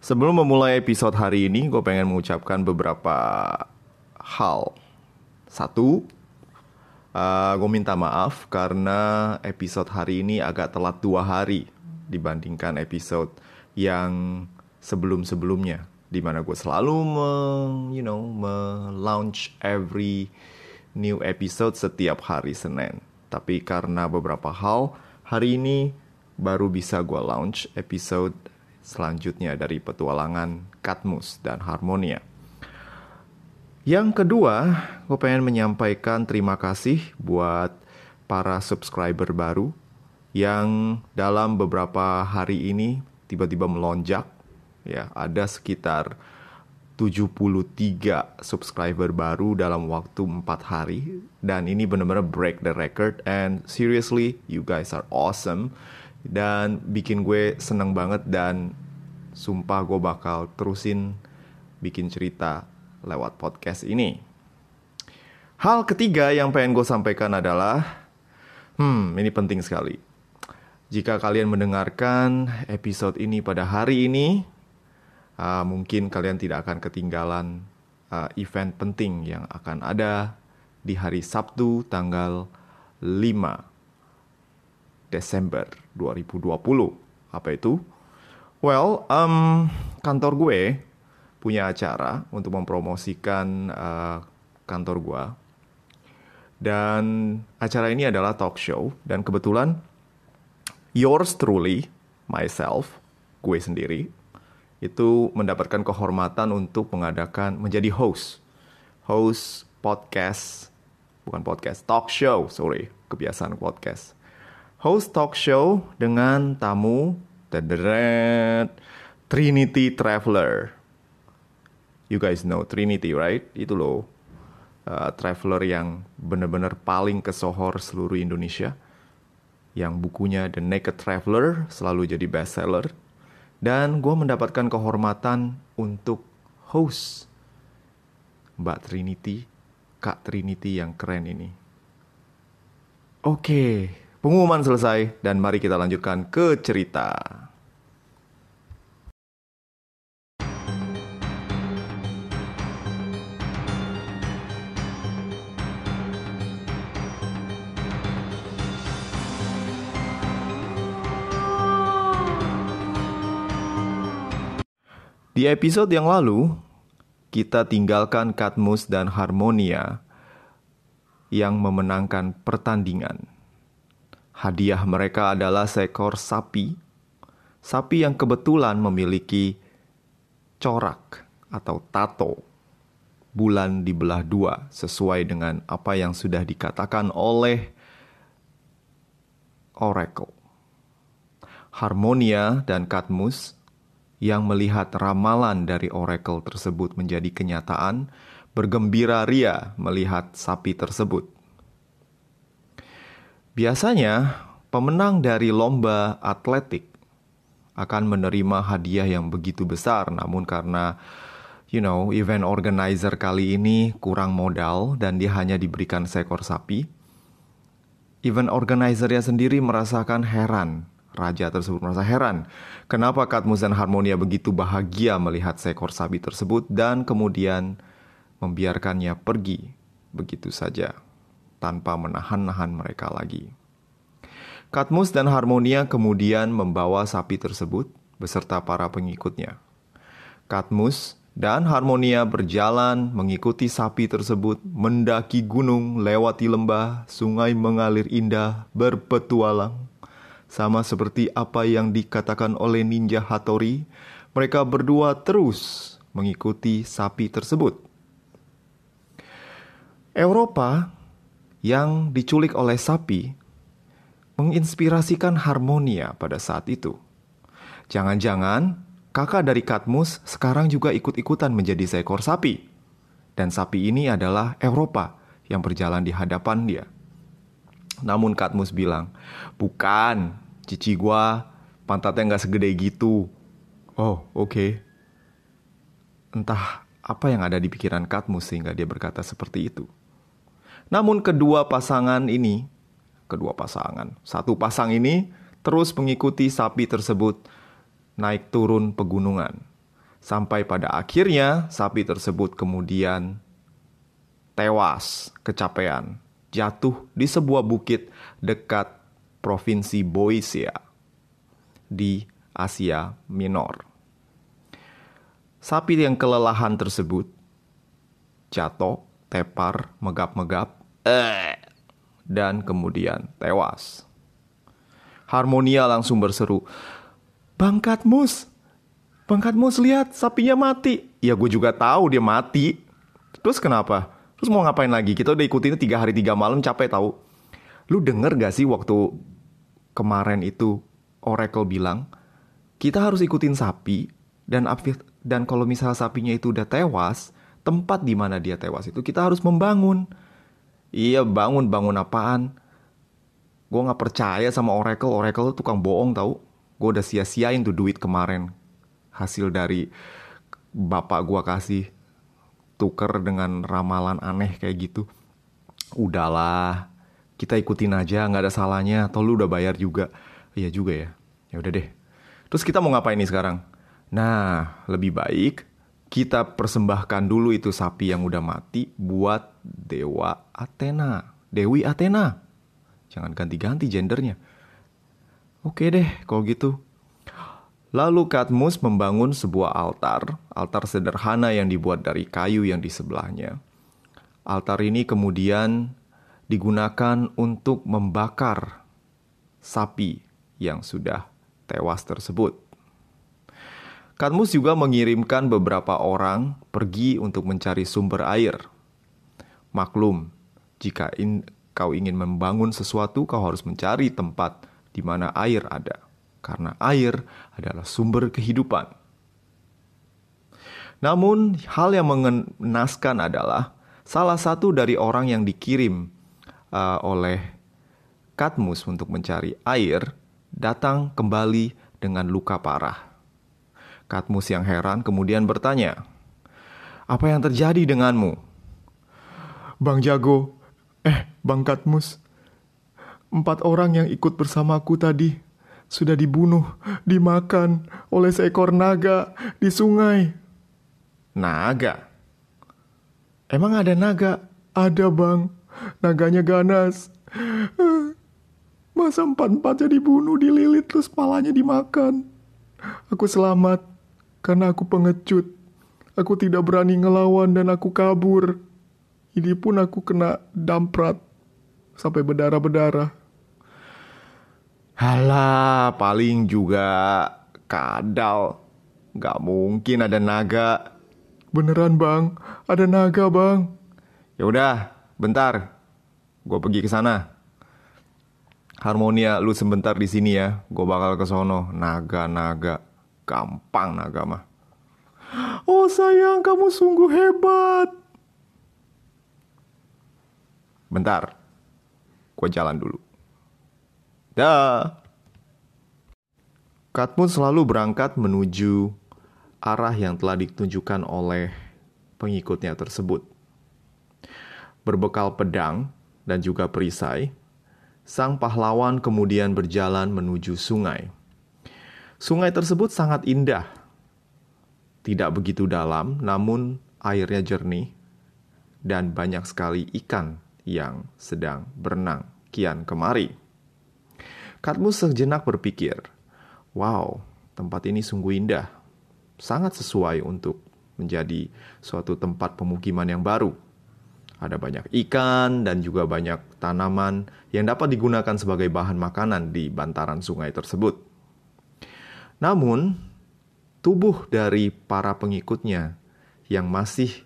Sebelum memulai episode hari ini, gue pengen mengucapkan beberapa hal. Satu, uh, gue minta maaf karena episode hari ini agak telat dua hari dibandingkan episode yang sebelum-sebelumnya, di mana gue selalu me, you know, me-launch every new episode setiap hari Senin. Tapi karena beberapa hal, hari ini baru bisa gue launch episode selanjutnya dari petualangan Katmus dan Harmonia. Yang kedua, gue pengen menyampaikan terima kasih buat para subscriber baru yang dalam beberapa hari ini tiba-tiba melonjak. Ya, ada sekitar 73 subscriber baru dalam waktu 4 hari dan ini benar-benar break the record and seriously you guys are awesome dan bikin gue seneng banget dan sumpah gue bakal terusin bikin cerita lewat podcast ini. Hal ketiga yang pengen gue sampaikan adalah, hmm, ini penting sekali. Jika kalian mendengarkan episode ini pada hari ini, uh, mungkin kalian tidak akan ketinggalan uh, event penting yang akan ada di hari Sabtu tanggal 5 Desember 2020. Apa itu? Well, um, kantor gue punya acara untuk mempromosikan uh, kantor gue. Dan acara ini adalah talk show dan kebetulan yours truly, myself, gue sendiri, itu mendapatkan kehormatan untuk mengadakan menjadi host. Host podcast, bukan podcast, talk show, sorry, kebiasaan podcast host talk show dengan tamu tederet, Trinity Traveler. You guys know Trinity, right? Itu loh. Uh, traveler yang benar-benar paling kesohor seluruh Indonesia. Yang bukunya The Naked Traveler selalu jadi bestseller. Dan gue mendapatkan kehormatan untuk host Mbak Trinity, Kak Trinity yang keren ini. Oke, okay, Pengumuman selesai dan mari kita lanjutkan ke cerita. Di episode yang lalu, kita tinggalkan Katmus dan Harmonia yang memenangkan pertandingan. Hadiah mereka adalah seekor sapi, sapi yang kebetulan memiliki corak atau tato bulan dibelah dua sesuai dengan apa yang sudah dikatakan oleh Oracle. Harmonia dan Katmus yang melihat ramalan dari Oracle tersebut menjadi kenyataan, bergembira ria melihat sapi tersebut. Biasanya, pemenang dari lomba atletik akan menerima hadiah yang begitu besar, namun karena you know, event organizer kali ini kurang modal dan dia hanya diberikan seekor sapi. Event organizernya sendiri merasakan heran. Raja tersebut merasa heran. Kenapa Katmus dan Harmonia begitu bahagia melihat seekor sapi tersebut dan kemudian membiarkannya pergi begitu saja tanpa menahan-nahan mereka lagi. Katmus dan Harmonia kemudian membawa sapi tersebut beserta para pengikutnya. Katmus dan Harmonia berjalan mengikuti sapi tersebut mendaki gunung, lewati lembah, sungai mengalir indah, berpetualang. Sama seperti apa yang dikatakan oleh Ninja Hattori, mereka berdua terus mengikuti sapi tersebut. Eropa yang diculik oleh sapi menginspirasikan harmonia pada saat itu. Jangan-jangan kakak dari Katmus sekarang juga ikut-ikutan menjadi seekor sapi. Dan sapi ini adalah Eropa yang berjalan di hadapan dia. Namun Katmus bilang, bukan, cici gua pantatnya nggak segede gitu. Oh, oke. Okay. Entah apa yang ada di pikiran Katmus sehingga dia berkata seperti itu. Namun kedua pasangan ini, kedua pasangan, satu pasang ini terus mengikuti sapi tersebut naik turun pegunungan. Sampai pada akhirnya sapi tersebut kemudian tewas kecapean, jatuh di sebuah bukit dekat provinsi Boisia di Asia Minor. Sapi yang kelelahan tersebut jatuh, tepar, megap-megap, dan kemudian tewas. Harmonia langsung berseru, Bangkat Mus, Bangkat Mus lihat sapinya mati. Ya gue juga tahu dia mati. Terus kenapa? Terus mau ngapain lagi? Kita udah ikutin tiga hari tiga malam capek tahu. Lu denger gak sih waktu kemarin itu Oracle bilang kita harus ikutin sapi dan dan kalau misalnya sapinya itu udah tewas, tempat di mana dia tewas itu kita harus membangun. Iya bangun bangun apaan? Gue nggak percaya sama Oracle. Oracle tukang bohong tau. Gue udah sia-siain tuh duit kemarin hasil dari bapak gua kasih tuker dengan ramalan aneh kayak gitu. Udahlah, kita ikutin aja, nggak ada salahnya. Atau lu udah bayar juga. Iya juga ya. Ya udah deh. Terus kita mau ngapain nih sekarang? Nah, lebih baik kita persembahkan dulu itu sapi yang udah mati buat dewa Athena, Dewi Athena. Jangan ganti-ganti gendernya. Oke deh, kalau gitu Lalu Katmus membangun sebuah altar, altar sederhana yang dibuat dari kayu yang di sebelahnya. Altar ini kemudian digunakan untuk membakar sapi yang sudah tewas tersebut. Katmus juga mengirimkan beberapa orang pergi untuk mencari sumber air. Maklum, jika in, kau ingin membangun sesuatu, kau harus mencari tempat di mana air ada karena air adalah sumber kehidupan. Namun, hal yang mengenaskan adalah salah satu dari orang yang dikirim uh, oleh Katmus untuk mencari air datang kembali dengan luka parah. Katmus yang heran kemudian bertanya, "Apa yang terjadi denganmu?" Bang Jago, eh, Bang Katmus, empat orang yang ikut bersamaku tadi sudah dibunuh, dimakan oleh seekor naga di sungai. Naga? Emang ada naga? Ada bang, naganya ganas. Masa empat-empatnya dibunuh, dililit, terus palanya dimakan. Aku selamat, karena aku pengecut. Aku tidak berani ngelawan dan aku kabur. Ini pun aku kena damprat sampai berdarah-berdarah. Halah, paling juga kadal. Gak mungkin ada naga. Beneran bang, ada naga bang. Ya udah, bentar. Gue pergi ke sana. Harmonia, lu sebentar di sini ya. Gue bakal ke sono. Naga-naga, gampang naga mah. Oh sayang, kamu sungguh hebat. Bentar, gue jalan dulu. Dah. Katmun selalu berangkat menuju arah yang telah ditunjukkan oleh pengikutnya tersebut. Berbekal pedang dan juga perisai, sang pahlawan kemudian berjalan menuju sungai. Sungai tersebut sangat indah. Tidak begitu dalam, namun airnya jernih dan banyak sekali ikan yang sedang berenang kian kemari. Katmus sejenak berpikir, wow, tempat ini sungguh indah. Sangat sesuai untuk menjadi suatu tempat pemukiman yang baru. Ada banyak ikan dan juga banyak tanaman yang dapat digunakan sebagai bahan makanan di bantaran sungai tersebut. Namun, tubuh dari para pengikutnya yang masih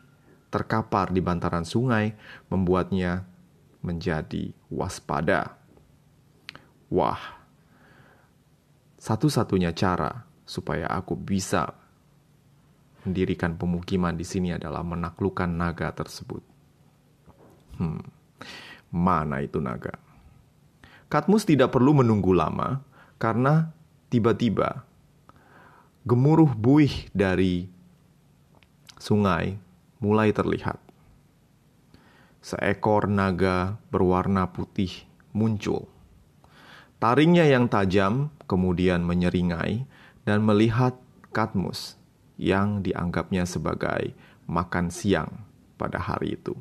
terkapar di bantaran sungai membuatnya menjadi waspada. Wah, satu-satunya cara supaya aku bisa mendirikan pemukiman di sini adalah menaklukkan naga tersebut. Hmm, mana itu naga? Katmus tidak perlu menunggu lama karena tiba-tiba gemuruh buih dari sungai mulai terlihat. Seekor naga berwarna putih muncul Taringnya yang tajam kemudian menyeringai dan melihat Katmus yang dianggapnya sebagai makan siang pada hari itu.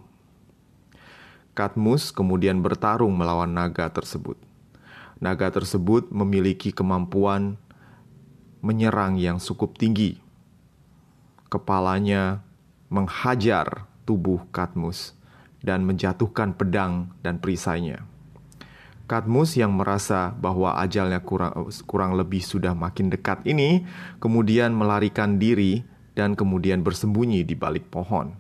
Katmus kemudian bertarung melawan naga tersebut. Naga tersebut memiliki kemampuan menyerang yang cukup tinggi. Kepalanya menghajar tubuh Katmus dan menjatuhkan pedang dan perisainya. Katmus yang merasa bahwa ajalnya kurang, kurang lebih sudah makin dekat ini, kemudian melarikan diri dan kemudian bersembunyi di balik pohon.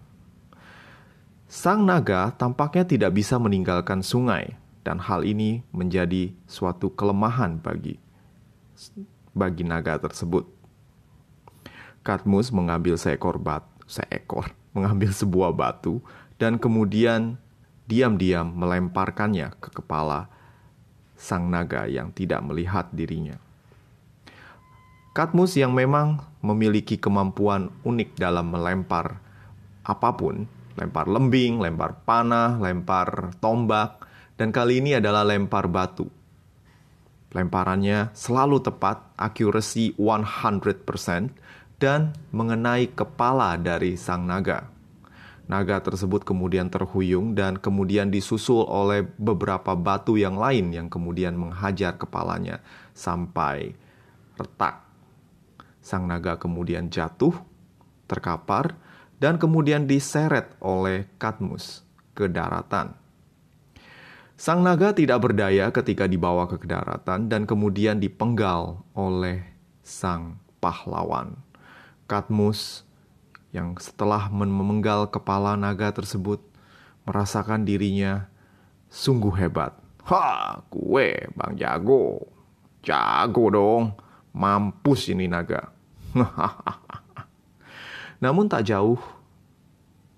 Sang naga tampaknya tidak bisa meninggalkan sungai, dan hal ini menjadi suatu kelemahan bagi bagi naga tersebut. Katmus mengambil seekor bat, seekor, mengambil sebuah batu dan kemudian diam-diam melemparkannya ke kepala sang naga yang tidak melihat dirinya. Katmus yang memang memiliki kemampuan unik dalam melempar apa pun, lempar lembing, lempar panah, lempar tombak, dan kali ini adalah lempar batu. Lemparannya selalu tepat, accuracy 100%, dan mengenai kepala dari sang naga. Naga tersebut kemudian terhuyung dan kemudian disusul oleh beberapa batu yang lain yang kemudian menghajar kepalanya sampai retak. Sang naga kemudian jatuh, terkapar, dan kemudian diseret oleh Katmus ke daratan. Sang naga tidak berdaya ketika dibawa ke daratan dan kemudian dipenggal oleh sang pahlawan. Katmus yang setelah memenggal kepala naga tersebut merasakan dirinya sungguh hebat. Ha, gue Bang Jago. Jago dong. Mampus ini naga. Namun tak jauh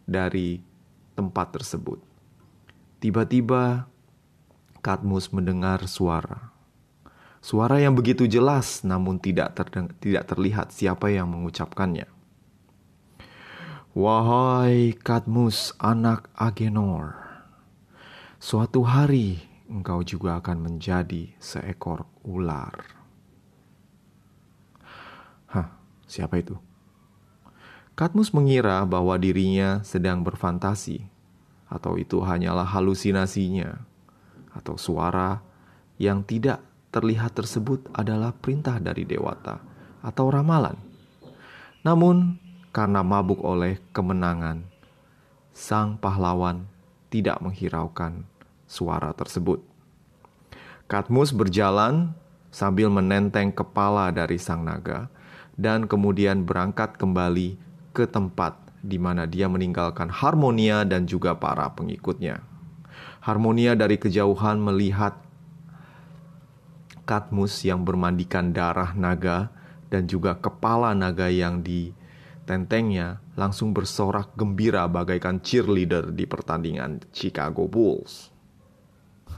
dari tempat tersebut. Tiba-tiba Katmus mendengar suara. Suara yang begitu jelas namun tidak, tidak terlihat siapa yang mengucapkannya. Wahai Kadmus anak Agenor, suatu hari engkau juga akan menjadi seekor ular. Hah, siapa itu? Kadmus mengira bahwa dirinya sedang berfantasi, atau itu hanyalah halusinasinya, atau suara yang tidak terlihat tersebut adalah perintah dari dewata atau ramalan. Namun, karena mabuk oleh kemenangan. Sang pahlawan tidak menghiraukan suara tersebut. Katmus berjalan sambil menenteng kepala dari sang naga dan kemudian berangkat kembali ke tempat di mana dia meninggalkan Harmonia dan juga para pengikutnya. Harmonia dari kejauhan melihat Katmus yang bermandikan darah naga dan juga kepala naga yang di Tentengnya langsung bersorak gembira bagaikan cheerleader di pertandingan Chicago Bulls.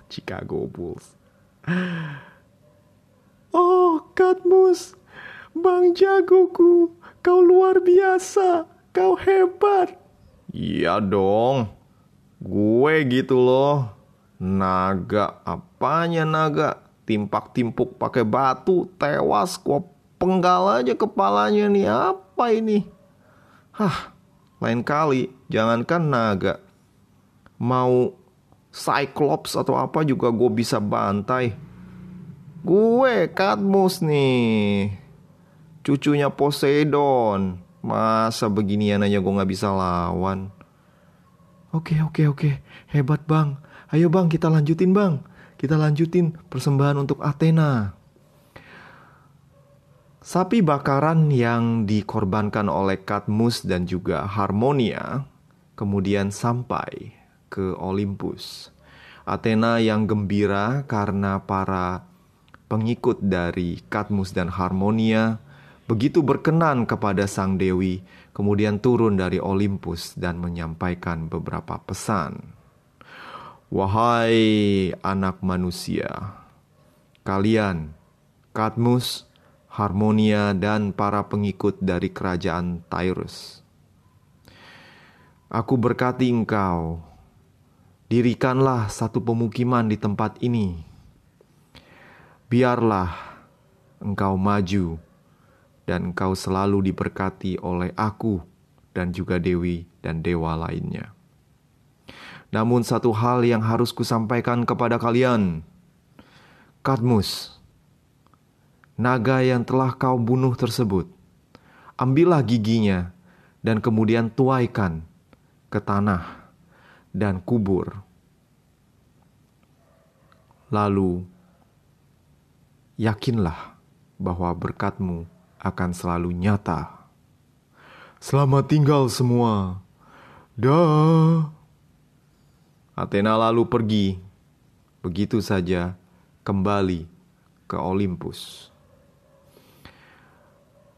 Chicago Bulls. Oh, Katmus, Bang Jagoku, kau luar biasa, kau hebat. Iya dong, gue gitu loh. Naga, apanya naga? Timpak-timpuk pakai batu, tewas, gua penggal aja kepalanya nih. Apa ini? Hah, lain kali jangankan naga. Mau Cyclops atau apa juga gue bisa bantai. Gue Katmus nih. Cucunya Poseidon. Masa beginian aja gue gak bisa lawan. Oke, oke, oke. Hebat bang. Ayo bang, kita lanjutin bang. Kita lanjutin persembahan untuk Athena. Sapi bakaran yang dikorbankan oleh Katmus dan juga Harmonia kemudian sampai ke Olympus. Athena yang gembira karena para pengikut dari Katmus dan Harmonia begitu berkenan kepada sang dewi, kemudian turun dari Olympus dan menyampaikan beberapa pesan. Wahai anak manusia, kalian, Katmus, Harmonia, dan para pengikut dari kerajaan Tyrus. Aku berkati engkau, dirikanlah satu pemukiman di tempat ini. Biarlah engkau maju dan engkau selalu diberkati oleh aku dan juga dewi dan dewa lainnya. Namun satu hal yang harus kusampaikan kepada kalian, Kadmus, naga yang telah kau bunuh tersebut, ambillah giginya dan kemudian tuaikan ke tanah dan kubur. Lalu, yakinlah bahwa berkatmu akan selalu nyata. Selamat tinggal semua. Dah. Athena lalu pergi. Begitu saja kembali ke Olympus.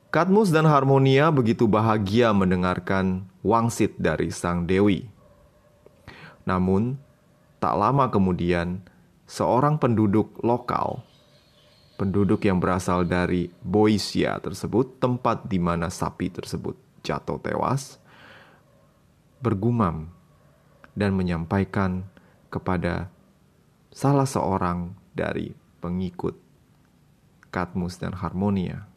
Kadmus dan Harmonia begitu bahagia mendengarkan wangsit dari sang dewi. Namun, tak lama kemudian, seorang penduduk lokal, penduduk yang berasal dari Boisia tersebut, tempat di mana sapi tersebut jatuh tewas, bergumam dan menyampaikan kepada salah seorang dari pengikut Kadmus dan Harmonia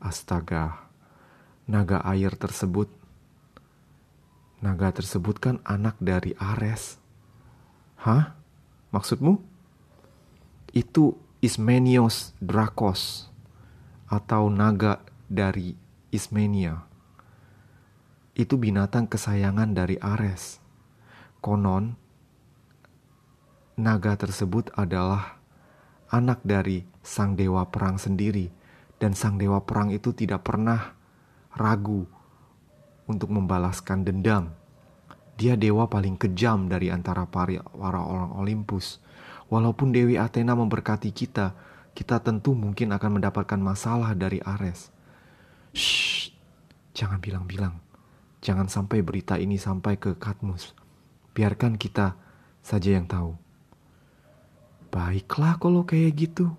Astaga, naga air tersebut, naga tersebut kan anak dari Ares. Hah? Maksudmu? Itu Ismenios Drakos atau naga dari Ismenia. Itu binatang kesayangan dari Ares. Konon, naga tersebut adalah anak dari sang dewa perang sendiri dan sang dewa perang itu tidak pernah ragu untuk membalaskan dendam. Dia dewa paling kejam dari antara para orang Olympus. Walaupun Dewi Athena memberkati kita, kita tentu mungkin akan mendapatkan masalah dari Ares. Shh, jangan bilang-bilang. Jangan sampai berita ini sampai ke Katmus. Biarkan kita saja yang tahu. Baiklah kalau kayak gitu.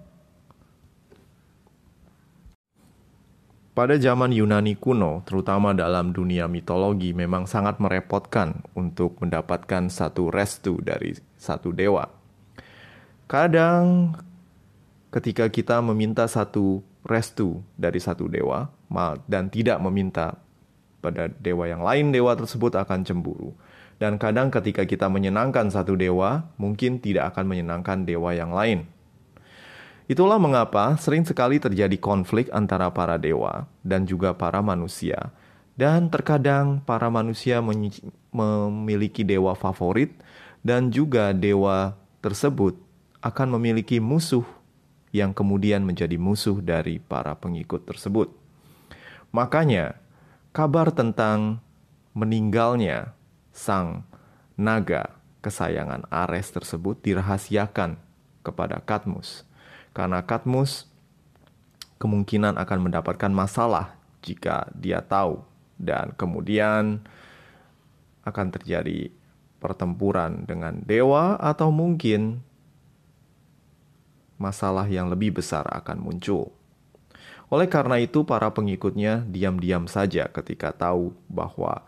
Pada zaman Yunani kuno, terutama dalam dunia mitologi, memang sangat merepotkan untuk mendapatkan satu restu dari satu dewa. Kadang, ketika kita meminta satu restu dari satu dewa dan tidak meminta pada dewa yang lain, dewa tersebut akan cemburu. Dan kadang, ketika kita menyenangkan satu dewa, mungkin tidak akan menyenangkan dewa yang lain. Itulah mengapa sering sekali terjadi konflik antara para dewa dan juga para manusia. Dan terkadang para manusia memiliki dewa favorit dan juga dewa tersebut akan memiliki musuh yang kemudian menjadi musuh dari para pengikut tersebut. Makanya, kabar tentang meninggalnya sang naga kesayangan Ares tersebut dirahasiakan kepada Katmus karena Katmus kemungkinan akan mendapatkan masalah jika dia tahu dan kemudian akan terjadi pertempuran dengan dewa atau mungkin masalah yang lebih besar akan muncul. Oleh karena itu, para pengikutnya diam-diam saja ketika tahu bahwa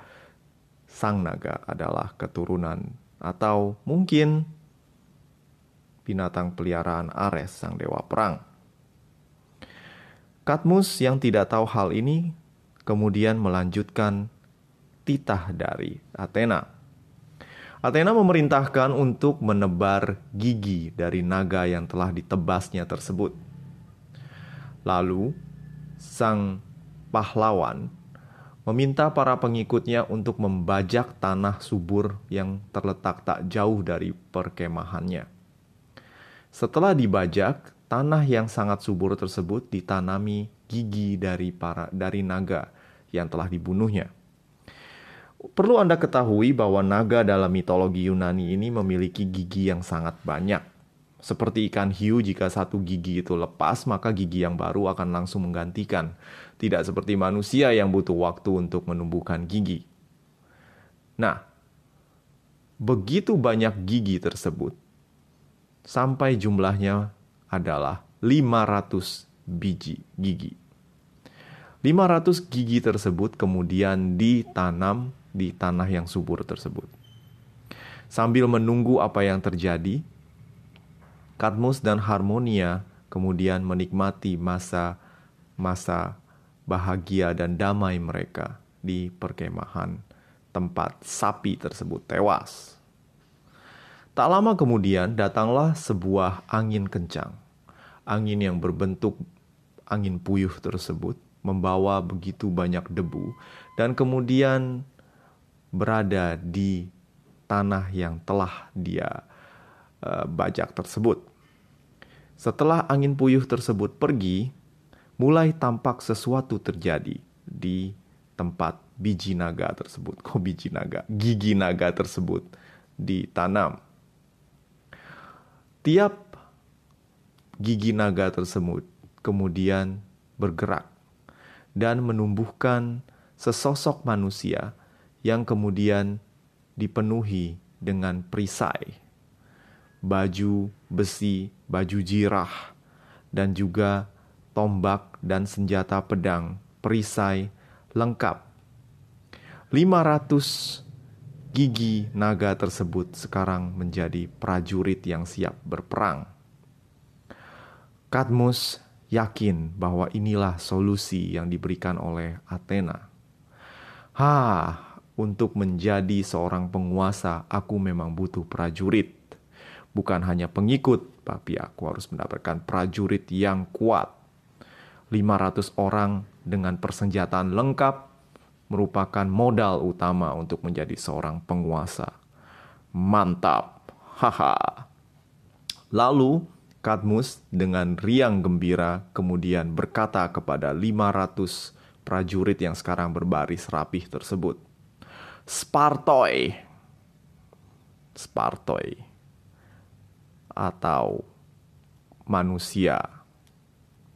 sang naga adalah keturunan atau mungkin binatang peliharaan Ares, sang dewa perang. Katmus yang tidak tahu hal ini kemudian melanjutkan titah dari Athena. Athena memerintahkan untuk menebar gigi dari naga yang telah ditebasnya tersebut. Lalu, sang pahlawan meminta para pengikutnya untuk membajak tanah subur yang terletak tak jauh dari perkemahannya. Setelah dibajak, tanah yang sangat subur tersebut ditanami gigi dari para dari naga yang telah dibunuhnya. Perlu Anda ketahui bahwa naga dalam mitologi Yunani ini memiliki gigi yang sangat banyak. Seperti ikan hiu, jika satu gigi itu lepas, maka gigi yang baru akan langsung menggantikan. Tidak seperti manusia yang butuh waktu untuk menumbuhkan gigi. Nah, begitu banyak gigi tersebut, sampai jumlahnya adalah 500 biji gigi. 500 gigi tersebut kemudian ditanam di tanah yang subur tersebut. Sambil menunggu apa yang terjadi, Kadmus dan Harmonia kemudian menikmati masa masa bahagia dan damai mereka di perkemahan tempat sapi tersebut tewas. Tak lama kemudian datanglah sebuah angin kencang. Angin yang berbentuk angin puyuh tersebut membawa begitu banyak debu dan kemudian berada di tanah yang telah dia uh, bajak tersebut. Setelah angin puyuh tersebut pergi, mulai tampak sesuatu terjadi di tempat biji naga tersebut. Kok biji naga? Gigi naga tersebut ditanam. Tiap gigi naga tersebut kemudian bergerak dan menumbuhkan sesosok manusia yang kemudian dipenuhi dengan perisai, baju besi, baju jirah, dan juga tombak dan senjata pedang, perisai lengkap. 500 gigi naga tersebut sekarang menjadi prajurit yang siap berperang. Kadmus yakin bahwa inilah solusi yang diberikan oleh Athena. Ha, untuk menjadi seorang penguasa, aku memang butuh prajurit. Bukan hanya pengikut, tapi aku harus mendapatkan prajurit yang kuat. 500 orang dengan persenjataan lengkap merupakan modal utama untuk menjadi seorang penguasa. Mantap. Haha. Lalu Kadmus dengan riang gembira kemudian berkata kepada 500 prajurit yang sekarang berbaris rapih tersebut. Spartoi. Spartoi. Atau manusia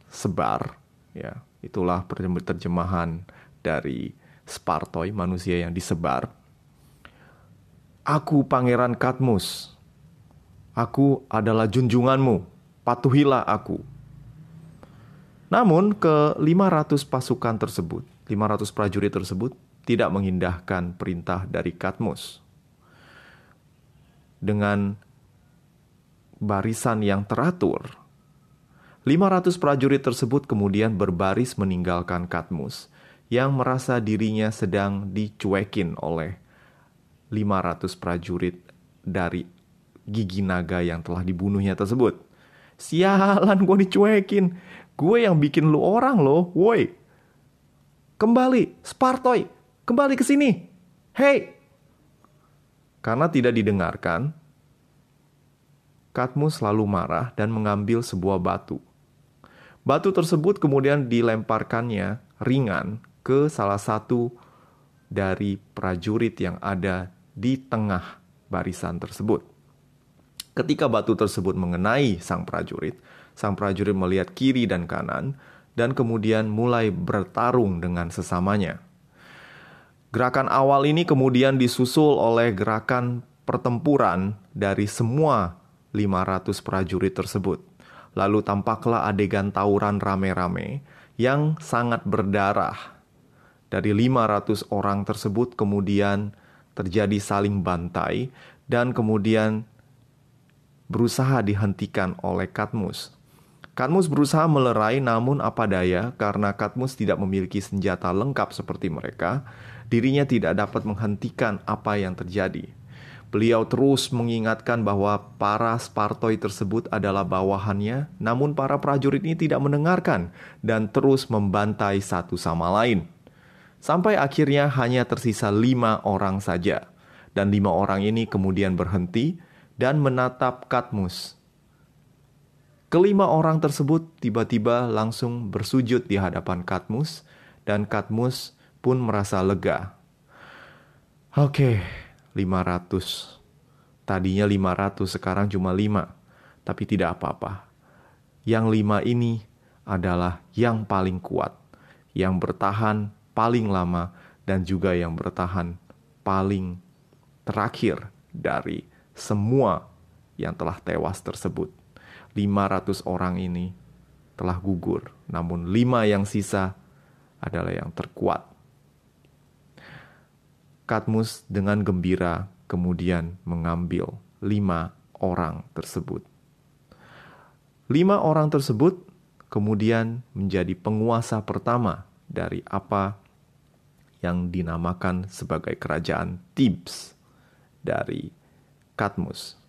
sebar ya itulah terjemahan dari Spartoi, manusia yang disebar. Aku pangeran Katmus. Aku adalah junjunganmu. Patuhilah aku. Namun ke 500 pasukan tersebut, 500 prajurit tersebut tidak mengindahkan perintah dari Katmus. Dengan barisan yang teratur, 500 prajurit tersebut kemudian berbaris meninggalkan Katmus yang merasa dirinya sedang dicuekin oleh 500 prajurit dari gigi naga yang telah dibunuhnya tersebut. Sialan gue dicuekin. Gue yang bikin lu orang loh, woi. Kembali, Spartoi, kembali ke sini. Hei! Karena tidak didengarkan, Katmus selalu marah dan mengambil sebuah batu. Batu tersebut kemudian dilemparkannya ringan ke salah satu dari prajurit yang ada di tengah barisan tersebut. Ketika batu tersebut mengenai sang prajurit, sang prajurit melihat kiri dan kanan dan kemudian mulai bertarung dengan sesamanya. Gerakan awal ini kemudian disusul oleh gerakan pertempuran dari semua 500 prajurit tersebut. Lalu tampaklah adegan tawuran rame-rame yang sangat berdarah dari 500 orang tersebut kemudian terjadi saling bantai dan kemudian berusaha dihentikan oleh Katmus. Katmus berusaha melerai namun apa daya karena Katmus tidak memiliki senjata lengkap seperti mereka, dirinya tidak dapat menghentikan apa yang terjadi. Beliau terus mengingatkan bahwa para Spartoi tersebut adalah bawahannya, namun para prajurit ini tidak mendengarkan dan terus membantai satu sama lain. Sampai akhirnya hanya tersisa lima orang saja. Dan lima orang ini kemudian berhenti dan menatap Katmus. Kelima orang tersebut tiba-tiba langsung bersujud di hadapan Katmus dan Katmus pun merasa lega. Oke, 500. Tadinya 500, sekarang cuma 5. Tapi tidak apa-apa. Yang lima ini adalah yang paling kuat, yang bertahan paling lama dan juga yang bertahan paling terakhir dari semua yang telah tewas tersebut. 500 orang ini telah gugur, namun lima yang sisa adalah yang terkuat. Katmus dengan gembira kemudian mengambil lima orang tersebut. Lima orang tersebut kemudian menjadi penguasa pertama dari apa yang dinamakan sebagai kerajaan Thebes dari Katmus.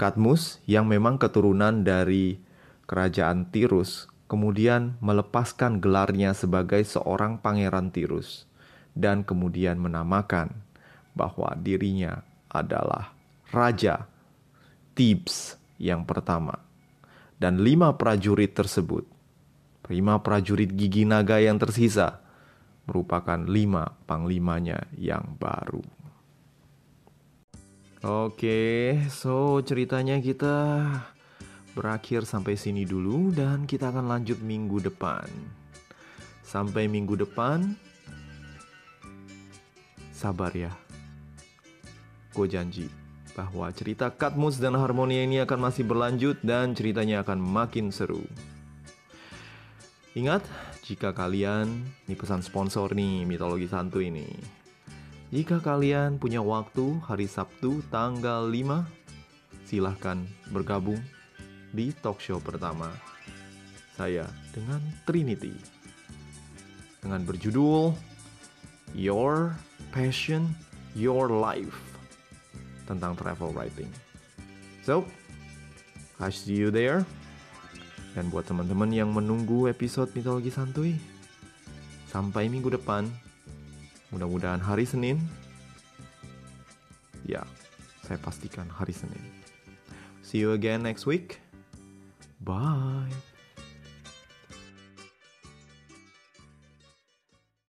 Katmus yang memang keturunan dari kerajaan Tirus kemudian melepaskan gelarnya sebagai seorang pangeran Tirus dan kemudian menamakan bahwa dirinya adalah raja Thebes yang pertama. Dan lima prajurit tersebut, lima prajurit gigi naga yang tersisa, merupakan lima panglimanya yang baru. Oke, so ceritanya kita berakhir sampai sini dulu dan kita akan lanjut minggu depan. Sampai minggu depan, sabar ya. Gue janji bahwa cerita Katmus dan Harmonia ini akan masih berlanjut dan ceritanya akan makin seru. Ingat, jika kalian, ini pesan sponsor nih, mitologi santu ini. Jika kalian punya waktu hari Sabtu tanggal 5, silahkan bergabung di talk show pertama saya dengan Trinity. Dengan berjudul Your Passion, Your Life tentang travel writing. So, I see you there. Dan buat teman-teman yang menunggu episode mitologi santuy, sampai minggu depan, Mudah-mudahan hari Senin. Ya, saya pastikan hari Senin. See you again next week. Bye.